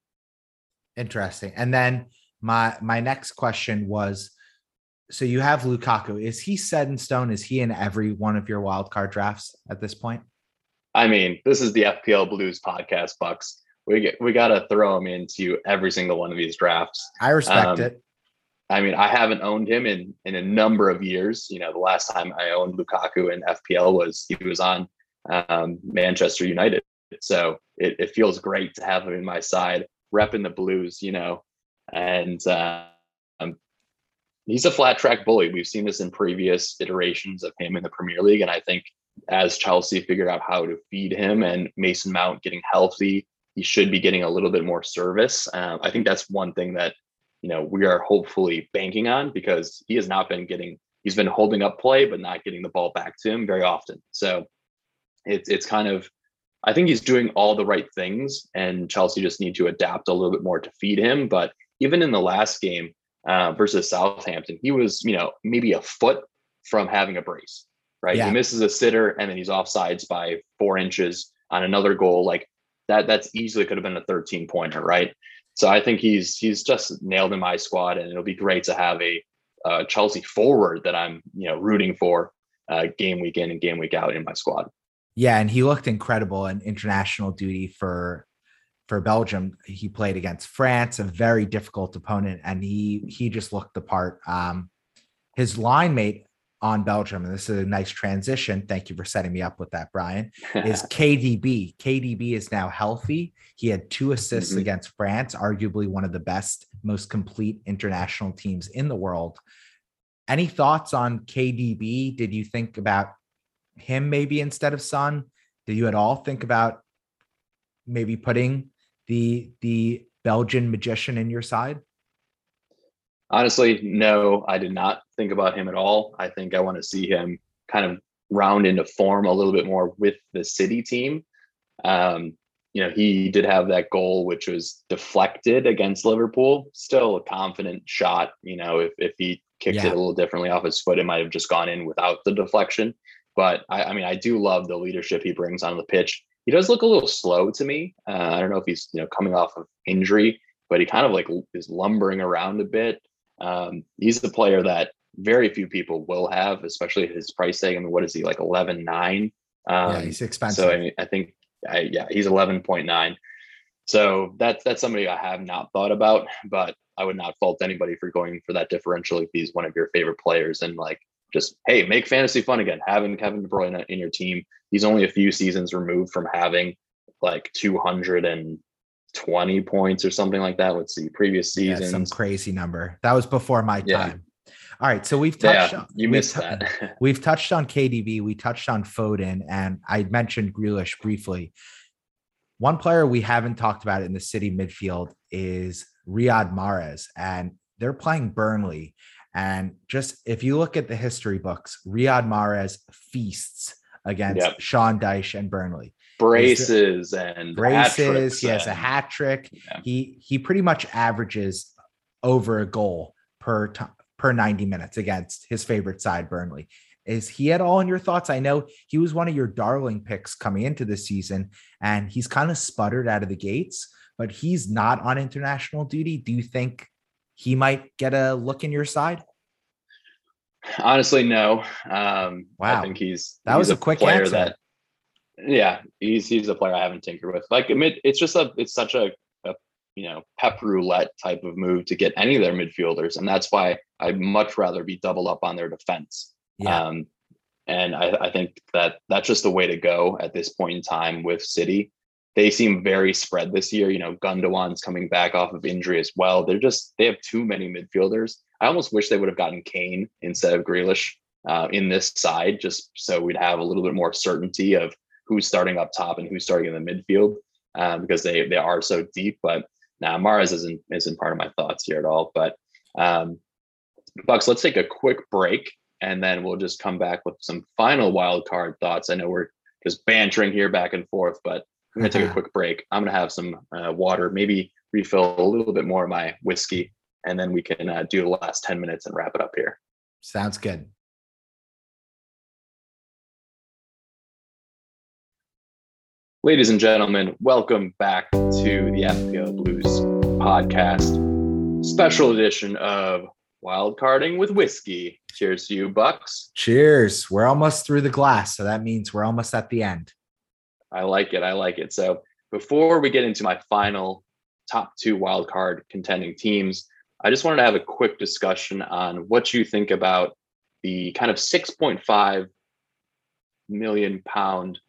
Interesting. And then my my next question was so you have Lukaku. Is he set in stone? Is he in every one of your wild card drafts at this point? I mean, this is the FPL Blues podcast, Bucks. We get, we got to throw him into every single one of these drafts. I respect um, it. I mean, I haven't owned him in in a number of years. You know, the last time I owned Lukaku in FPL was he was on um, Manchester United. So it, it feels great to have him in my side, repping the Blues. You know, and um, he's a flat track bully. We've seen this in previous iterations of him in the Premier League, and I think as Chelsea figured out how to feed him and Mason Mount getting healthy, he should be getting a little bit more service. Um, I think that's one thing that you know we are hopefully banking on because he has not been getting he's been holding up play but not getting the ball back to him very often. So it's it's kind of I think he's doing all the right things, and Chelsea just need to adapt a little bit more to feed him. But even in the last game uh, versus Southampton, he was you know maybe a foot from having a brace. Right, yeah. he misses a sitter, and then he's offsides by four inches on another goal. Like that, that's easily could have been a 13 pointer, right? So I think he's he's just nailed in my squad, and it'll be great to have a Chelsea forward that I'm you know rooting for uh, game week in and game week out in my squad. Yeah, and he looked incredible in international duty for for Belgium. He played against France, a very difficult opponent, and he he just looked the part. Um, his line mate on Belgium, and this is a nice transition. Thank you for setting me up with that, Brian. Is KDB. KDB is now healthy. He had two assists mm-hmm. against France, arguably one of the best, most complete international teams in the world. Any thoughts on KDB? Did you think about him maybe instead of Son? Did you at all think about maybe putting the the Belgian magician in your side? Honestly, no, I did not think about him at all. I think I want to see him kind of round into form a little bit more with the city team. Um, you know, he did have that goal which was deflected against Liverpool. Still a confident shot. You know, if if he kicked yeah. it a little differently off his foot, it might have just gone in without the deflection. But I, I mean, I do love the leadership he brings on the pitch. He does look a little slow to me. Uh, I don't know if he's you know coming off of injury, but he kind of like is lumbering around a bit. Um, he's the player that very few people will have, especially his price tag. I mean, what is he like 11, 9? Um, yeah, he's expensive. So I, mean, I think, I, yeah, he's 11.9. So that's, that's somebody I have not thought about, but I would not fault anybody for going for that differential if he's one of your favorite players and like just hey, make fantasy fun again. Having Kevin De Bruyne in your team, he's only a few seasons removed from having like 220 points or something like that. Let's see, previous season, yeah, some crazy number. That was before my yeah. time. All right, so we've touched. Yeah, on, you missed we've, that. we've touched on KDB, we touched on Foden, and I mentioned Grealish briefly. One player we haven't talked about in the City midfield is Riyad Mahrez, and they're playing Burnley. And just if you look at the history books, Riyad Mahrez feasts against yep. Sean Dyche and Burnley. Braces and braces. He has a hat trick. Yeah. He he pretty much averages over a goal per t- per 90 minutes against his favorite side, Burnley. Is he at all in your thoughts? I know he was one of your darling picks coming into the season, and he's kind of sputtered out of the gates, but he's not on international duty. Do you think he might get a look in your side? Honestly, no. Um, wow. I think he's that he's was a, a quick player answer. that. Yeah, he's he's a player I haven't tinkered with. Like it's just a it's such a, a you know pep roulette type of move to get any of their midfielders, and that's why I'd much rather be double up on their defense. Yeah. Um, and I, I think that that's just the way to go at this point in time with City. they seem very spread this year. You know, Gundogan's coming back off of injury as well. They're just they have too many midfielders. I almost wish they would have gotten Kane instead of Grealish uh, in this side, just so we'd have a little bit more certainty of who's starting up top and who's starting in the midfield um, because they they are so deep. But now nah, Mahrez isn't isn't part of my thoughts here at all. But um, Bucks, let's take a quick break and then we'll just come back with some final wild card thoughts. I know we're just bantering here back and forth, but I'm gonna take a quick break. I'm gonna have some uh, water, maybe refill a little bit more of my whiskey, and then we can uh, do the last 10 minutes and wrap it up here. Sounds good. Ladies and gentlemen, welcome back to the FPL Blues podcast, special edition of Wild Carding with Whiskey. Cheers to you, Bucks. Cheers. We're almost through the glass, so that means we're almost at the end. I like it. I like it. So before we get into my final top two wild card contending teams, I just wanted to have a quick discussion on what you think about the kind of 6.5 million pound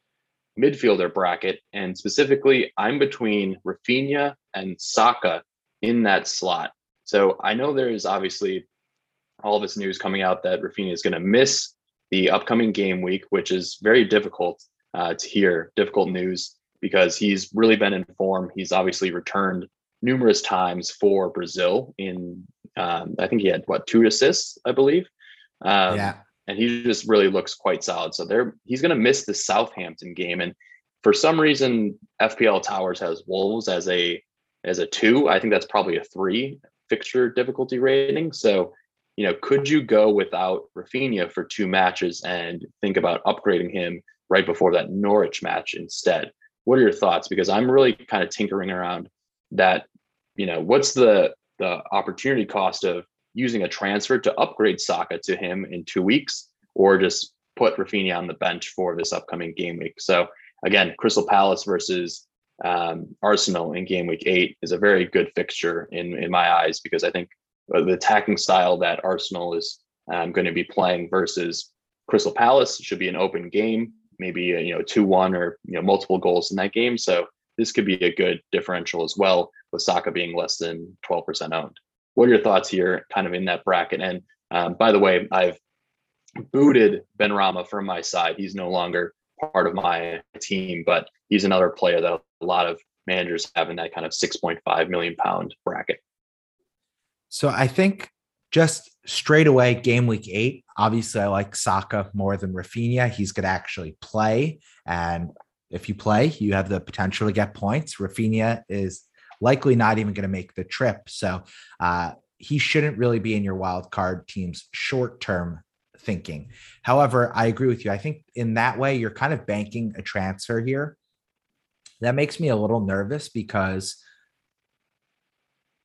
midfielder bracket. And specifically, I'm between Raphinha and Saka in that slot. So I know there is obviously all this news coming out that Raphinha is going to miss the upcoming game week, which is very difficult uh, to hear, difficult news because he's really been in form. He's obviously returned numerous times for Brazil. In um, I think he had what two assists, I believe. Um, yeah, and he just really looks quite solid. So there, he's going to miss the Southampton game, and for some reason, FPL Towers has Wolves as a as a two. I think that's probably a three fixture difficulty rating. So, you know, could you go without Raphinha for two matches and think about upgrading him right before that Norwich match instead? What are your thoughts? Because I'm really kind of tinkering around that. You know, what's the the opportunity cost of using a transfer to upgrade Saka to him in two weeks, or just put Raphinha on the bench for this upcoming game week? So again, Crystal Palace versus um, Arsenal in game week eight is a very good fixture in in my eyes because I think the attacking style that Arsenal is um, going to be playing versus Crystal Palace should be an open game, maybe a, you know two one or you know multiple goals in that game. So this could be a good differential as well, with Saka being less than twelve percent owned. What are your thoughts here, kind of in that bracket? And um, by the way, I've booted Benrahma from my side. He's no longer part of my team, but he's another player that a lot of managers have in that kind of 6.5 million pound bracket. So I think just straight away, game week eight, obviously I like Saka more than Raphinha. He's going to actually play. And if you play, you have the potential to get points. Raphinha is likely not even going to make the trip. So uh, he shouldn't really be in your wild card team's short term thinking. However, I agree with you. I think in that way, you're kind of banking a transfer here. That makes me a little nervous because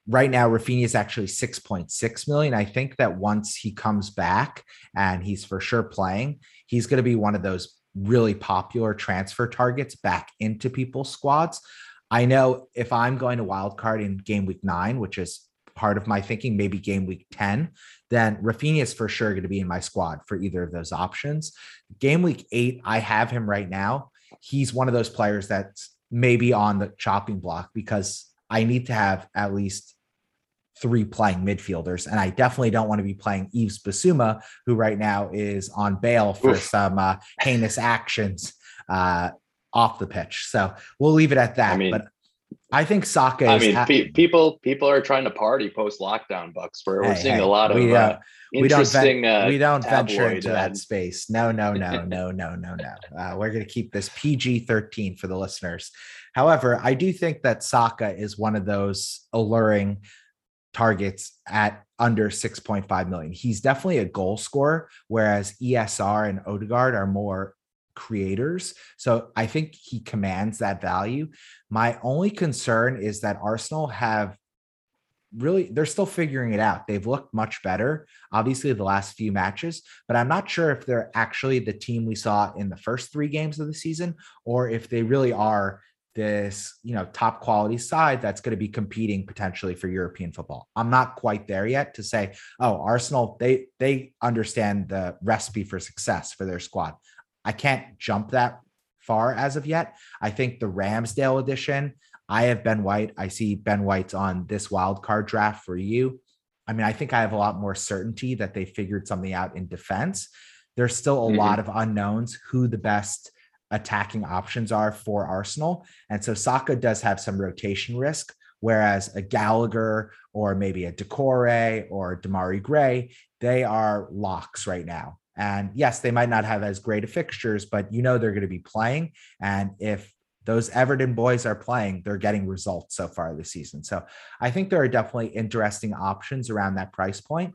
right now Raphinha is actually 6.6 million. I think that once he comes back and he's for sure playing, he's going to be one of those really popular transfer targets back into people's squads. I know if I'm going to wildcard in game week nine, which is part of my thinking, maybe game week 10, then Raphinha is for sure going to be in my squad for either of those options. Game week eight, I have him right now. He's one of those players that's maybe on the chopping block because I need to have at least three playing midfielders. And I definitely don't want to be playing Yves Bissouma, who right now is on bail for Oof. some uh, heinous actions uh, off the pitch. So we'll leave it at that. I mean, but I think Saka. I mean, ha- people people are trying to party post lockdown, Bucks. Where we're hey, seeing hey, a lot of we, uh, uh, we don't ven- uh, we don't venture into that space. No, no, no, no, no, no, no. Uh, we're going to keep this PG thirteen for the listeners. However, I do think that Saka is one of those alluring targets at under 6.5 million. He's definitely a goal scorer, whereas ESR and Odegaard are more creators. So I think he commands that value. My only concern is that Arsenal have really they're still figuring it out. They've looked much better, obviously, the last few matches, but I'm not sure if they're actually the team we saw in the first three games of the season or if they really are this, you know, top quality side that's going to be competing potentially for European football. I'm not quite there yet to say, oh, Arsenal, they they understand the recipe for success for their squad. I can't jump that far as of yet. I think the Ramsdale edition, I have Ben White. I see Ben White's on this wild card draft for you. I mean, I think I have a lot more certainty that they figured something out in defense. There's still a mm-hmm. lot of unknowns who the best attacking options are for Arsenal. And so Saka does have some rotation risk, whereas a Gallagher or maybe a Doucouré or Demarai Gray, they are locks right now. And yes, they might not have as great of fixtures, but you know they're going to be playing. And if those Everton boys are playing, they're getting results so far this season. So I think there are definitely interesting options around that price point.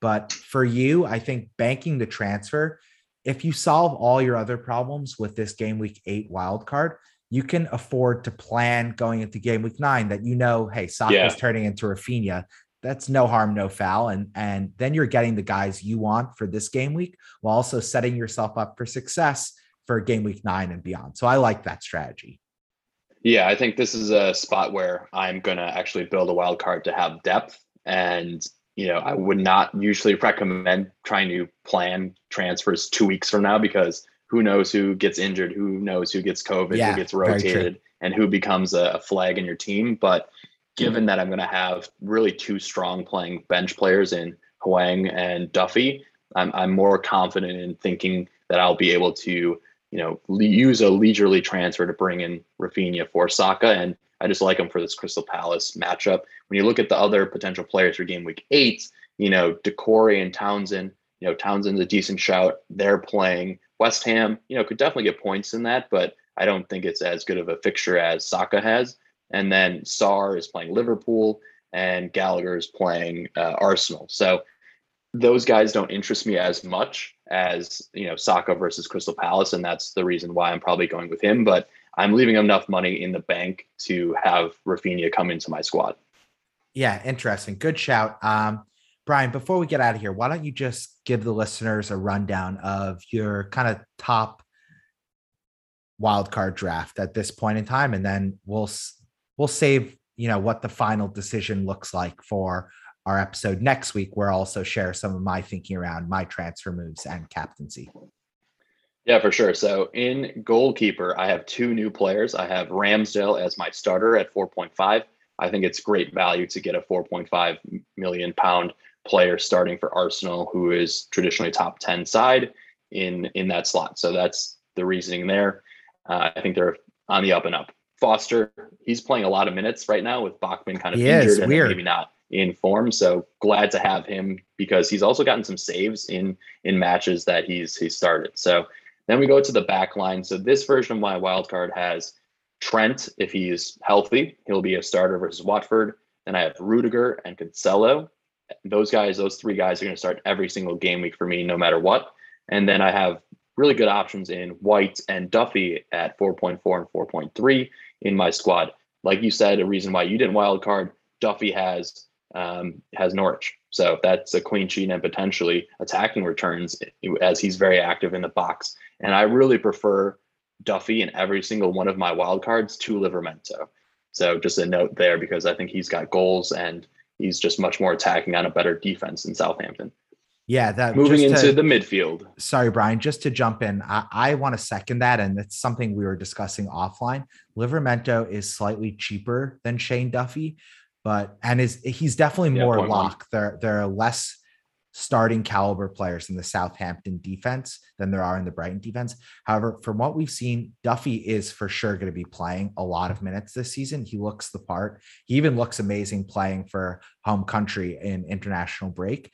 But for you, I think banking the transfer, if you solve all your other problems with this game week eight wild card, you can afford to plan going into game week nine that you know, hey, Saka's yeah. turning into Raphinha. That's no harm, no foul. And and then you're getting the guys you want for this game week while also setting yourself up for success for game week nine and beyond. So I like that strategy. Yeah, I think this is a spot where I'm going to actually build a wild card to have depth. And, you know, I would not usually recommend trying to plan transfers two weeks from now because who knows who gets injured, who knows who gets COVID, yeah, who gets rotated, and who becomes a flag in your team. But given that I'm going to have really two strong playing bench players in Hwang and Duffy, I'm, I'm more confident in thinking that I'll be able to you know, use a leisurely transfer to bring in Raphinha for Saka. And I just like him for this Crystal Palace matchup. When you look at the other potential players for game week eight, you know, Doucouré and Townsend, you know, Townsend's a decent shout. They're playing West Ham, you know, could definitely get points in that, but I don't think it's as good of a fixture as Saka has. And then Sarr is playing Liverpool and Gallagher is playing uh, Arsenal. So those guys don't interest me as much as you know Saka versus Crystal Palace, and that's the reason why I'm probably going with him. But I'm leaving enough money in the bank to have Raphinha come into my squad. Yeah, interesting. Good shout. Um, Brian, before we get out of here, why don't you just give the listeners a rundown of your kind of top wildcard draft at this point in time, and then we'll we'll save you know what the final decision looks like for our episode next week, where I'll also share some of my thinking around my transfer moves and captaincy. Yeah, for sure. So in goalkeeper, I have two new players. I have Ramsdale as my starter at 4.5. I think it's great value to get a 4.5 million pound player starting for Arsenal, who is traditionally top 10 side in in that slot. So that's the reasoning there. Uh, I think they're on the up and up. Foster, he's playing a lot of minutes right now with Bachmann kind of he injured and maybe not in form. So glad to have him because he's also gotten some saves in in matches that he's he's started. So then we go to the back line. So this version of my wild card has Trent if he's healthy, he'll be a starter versus Watford. Then I have Rudiger and Cancelo. Those guys, those three guys are going to start every single game week for me, no matter what. And then I have really good options in White and Duffy at 4.4 and 4.3 in my squad. Like you said, a reason why you didn't wild card, Duffy has um, has Norwich. So that's a clean sheet and potentially attacking returns as he's very active in the box. And I really prefer Duffy in every single one of my wild cards to Livramento. So just a note there because I think he's got goals and he's just much more attacking on a better defense in Southampton. Yeah, that moving into to, the midfield. Sorry, Brian, just to jump in, I, I want to second that, and it's something we were discussing offline. Livramento is slightly cheaper than Shane Duffy, but and is he's definitely yeah, more lock. There there are less starting caliber players in the Southampton defense than there are in the Brighton defense. However, from what we've seen, Duffy is for sure going to be playing a lot of minutes this season. He looks the part. He even looks amazing playing for home country in international break.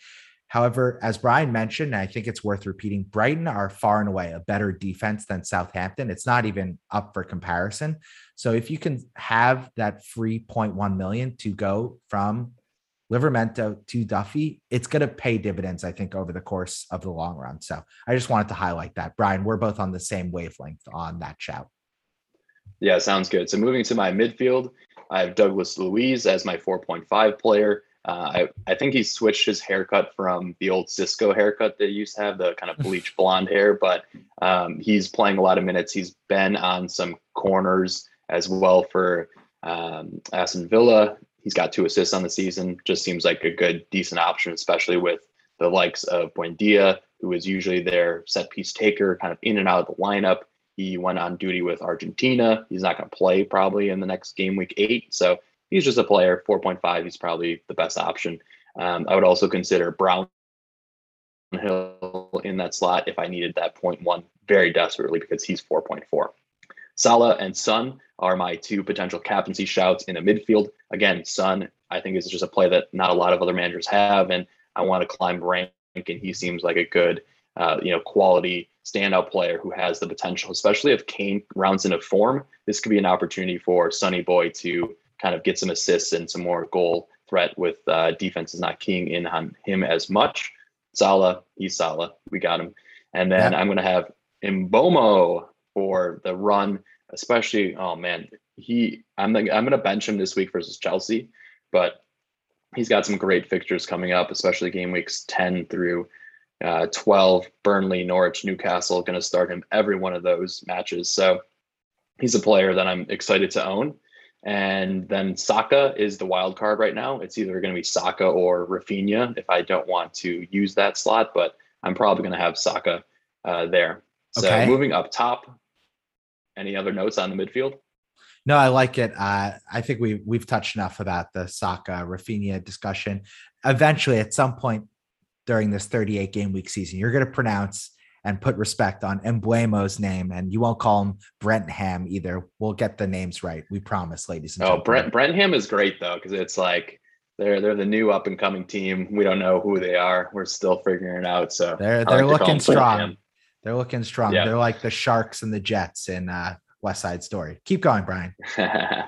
However, as Brian mentioned, and I think it's worth repeating, Brighton are far and away a better defense than Southampton. It's not even up for comparison. So if you can have that free 0.1 million to go from Livramento to Duffy, it's going to pay dividends, I think, over the course of the long run. So I just wanted to highlight that. Brian, we're both on the same wavelength on that shout. Yeah, sounds good. So moving to my midfield, I have Douglas Luiz as my 4.5 player. Uh, I, I think he switched his haircut from the old Sisqo haircut that he used to have, the kind of bleach blonde hair, but um, he's playing a lot of minutes. He's been on some corners as well for um, Aston Villa. He's got two assists on the season. Just seems like a good, decent option, especially with the likes of Buendia, who is usually their set piece taker, kind of in and out of the lineup. He went on duty with Argentina. He's not going to play probably in the next game week eight. So he's just a player. 4.5, he's probably the best option. Um, I would also consider Brown Hill in that slot if I needed that 0.1 very desperately because he's 4.4. Salah and Son are my two potential captaincy shouts in the midfield. Again, Son, I think is just a play that not a lot of other managers have, and I want to climb rank, and he seems like a good, uh, you know, quality standout player who has the potential, especially if Kane rounds into form. This could be an opportunity for Sonny Boy to kind of get some assists and some more goal threat with uh, defenses not keying in on him as much. Salah, he's Salah. We got him. And then yeah. I'm going to have Mbeumo for the run, especially. Oh man, he. I'm I'm going to bench him this week versus Chelsea, but he's got some great fixtures coming up, especially game weeks 10 through uh, 12. Burnley, Norwich, Newcastle. Going to start him every one of those matches. So he's a player that I'm excited to own. And then Saka is the wild card right now. It's either going to be Saka or Raphinha if I don't want to use that slot, but I'm probably going to have Saka uh, there. So okay. moving up top, any other notes on the midfield? No, I like it. Uh, I think we we've touched enough about the Saka Raphinha discussion. Eventually, at some point during this 38 game week season, you're going to pronounce and put respect on Mbeumo's name, and you won't call him Brentham either. We'll get the names right. We promise, ladies and oh, gentlemen. Oh, Brent Brentham is great though, because it's like they're they're the new up and coming team. We don't know who they are. We're still figuring it out. So they're they're like looking strong. They're looking strong. Yeah. They're like the Sharks and the Jets in uh, West Side Story. Keep going, Brian.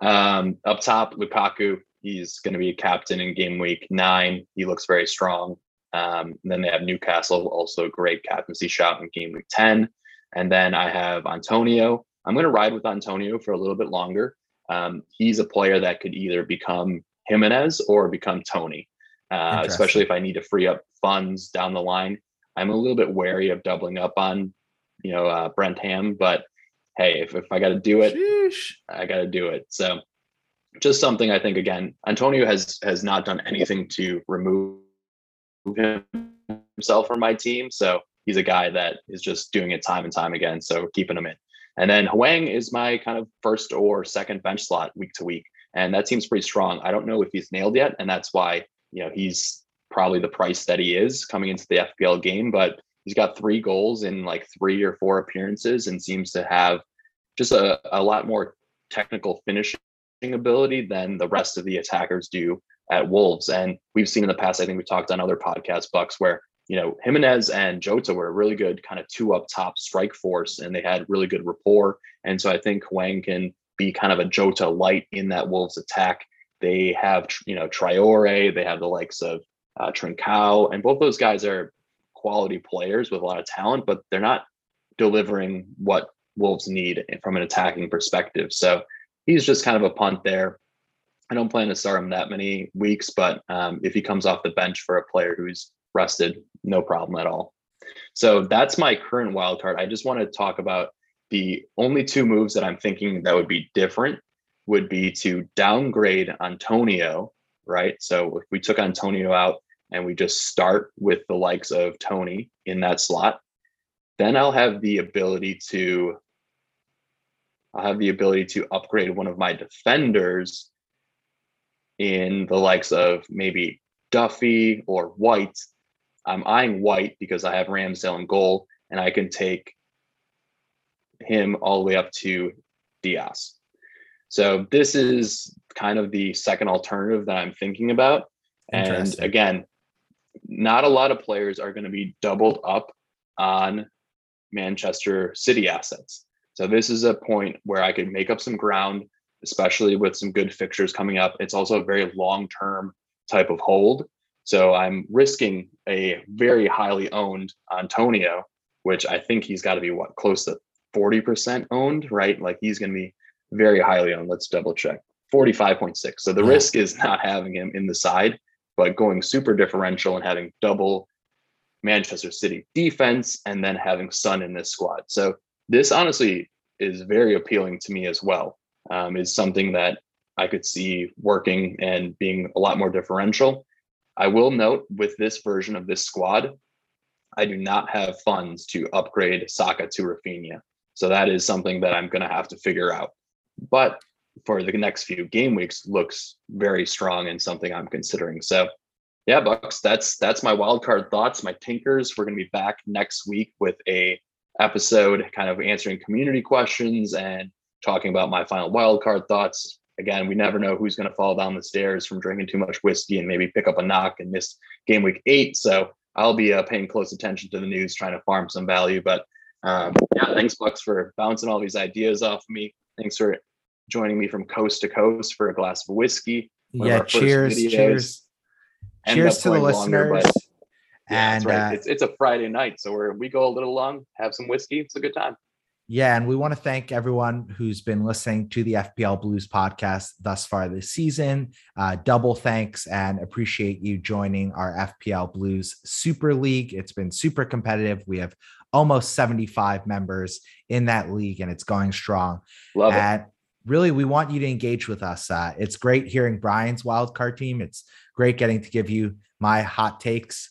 um, up top, Lukaku. He's going to be a captain in game week nine. He looks very strong. Um, then they have Newcastle, also great captaincy shot in game week 10. And then I have Antonio. I'm going to ride with Antonio for a little bit longer. Um, he's a player that could either become Jimenez or become Toney, uh, especially if I need to free up funds down the line. I'm a little bit wary of doubling up on, you know, uh, Brentham, but hey, if, if I got to do it, Sheesh. I got to do it. So just something I think again, Antonio has has not done anything to remove himself from my team. So he's a guy that is just doing it time and time again. So keeping him in. And then Hwang is my kind of first or second bench slot week to week. And that seems pretty strong. I don't know if he's nailed yet. And that's why, you know, he's probably the price that he is coming into the FPL game. But he's got three goals in like three or four appearances and seems to have just a, a lot more technical finishing ability than the rest of the attackers do at Wolves. And we've seen in the past, I think we talked on other podcast bucks where, you know, Jimenez and Jota were a really good kind of two up top strike force and they had really good rapport. And so I think Hwang can be kind of a Jota light in that Wolves attack. They have, you know, Traore, they have the likes of uh, Trincao, and both those guys are quality players with a lot of talent, but they're not delivering what Wolves need from an attacking perspective. So he's just kind of a punt there. I don't plan to start him that many weeks, but um, if he comes off the bench for a player who's rested, no problem at all. So that's my current wild card. I just want to talk about the only two moves that I'm thinking that would be different would be to downgrade Antonio, right? So if we took Antonio out and we just start with the likes of Toney in that slot, then I'll have the ability to I'll have the ability to upgrade one of my defenders in the likes of maybe Duffy or White. I'm eyeing White because I have Ramsdale in goal, and I can take him all the way up to Dias. So this is kind of the second alternative that I'm thinking about. And again, not a lot of players are going to be doubled up on Manchester City assets. So this is a point where I could make up some ground especially with some good fixtures coming up. It's also a very long term type of hold. So I'm risking a very highly owned Antonio, which I think he's got to be what close to 40% owned, right? Like he's going to be very highly owned. Let's double check 45.6. So the risk is not having him in the side, but going super differential and having double Manchester City defense and then having Son in this squad. So this honestly is very appealing to me as well um, is something that I could see working and being a lot more differential. I will note with this version of this squad, I do not have funds to upgrade Saka to Raphinha. So that is something that I'm going to have to figure out. But for the next few game weeks, looks very strong and something I'm considering. So yeah, Bucks, that's that's my wild card thoughts, my tinkers. We're going to be back next week with a episode kind of answering community questions and talking about my final wild card thoughts. Again, we never know who's going to fall down the stairs from drinking too much whiskey and maybe pick up a knock and miss game week eight. So I'll be uh, paying close attention to the news, trying to farm some value. But um, yeah, thanks, Bucks, for bouncing all these ideas off of me. Thanks for joining me from coast to coast for a glass of whiskey. Yeah, cheers, cheers. Cheers to the listeners. Longer, yeah, and right. uh, it's, it's a Friday night, so we we go a little long, have some whiskey. It's a good time. Yeah, and we want to thank everyone who's been listening to the FPL Blues podcast thus far this season. Uh, double thanks and appreciate you joining our FPL Blues Super League. It's been super competitive. We have almost 75 members in that league, and it's going strong. Love and it. Really, we want you to engage with us. Uh, it's great hearing Brian's wildcard team. It's great getting to give you my hot takes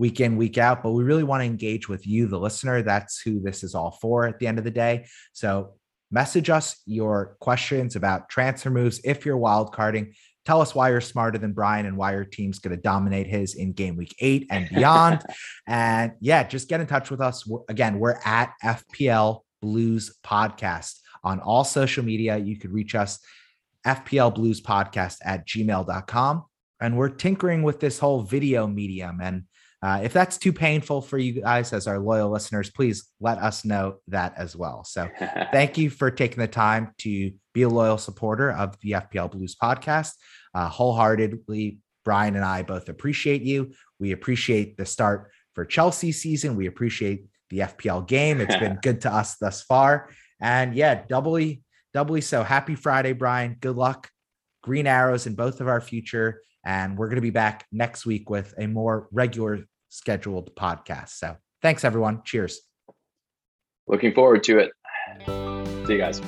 week in, week out, but we really want to engage with you, the listener. That's who this is all for at the end of the day. So message us your questions about transfer moves. If you're wild carding, tell us why you're smarter than Brian and why your team's going to dominate his in game week eight and beyond. and yeah, just get in touch with us. Again, we're at FPL Blues Podcast on all social media. You could reach us FPL Blues Podcast at gmail.com. And we're tinkering with this whole video medium. And uh, if that's too painful for you guys as our loyal listeners, please let us know that as well. So thank you for taking the time to be a loyal supporter of the FPL Blues podcast. Uh, wholeheartedly, Brian and I both appreciate you. We appreciate the start for Chelsea season. We appreciate the FPL game. It's been good to us thus far. And yeah, doubly, doubly so. Happy Friday, Brian. Good luck. Green arrows in both of our future. And we're going to be back next week with a more regular scheduled podcast. So thanks, everyone. Cheers. Looking forward to it. See you guys.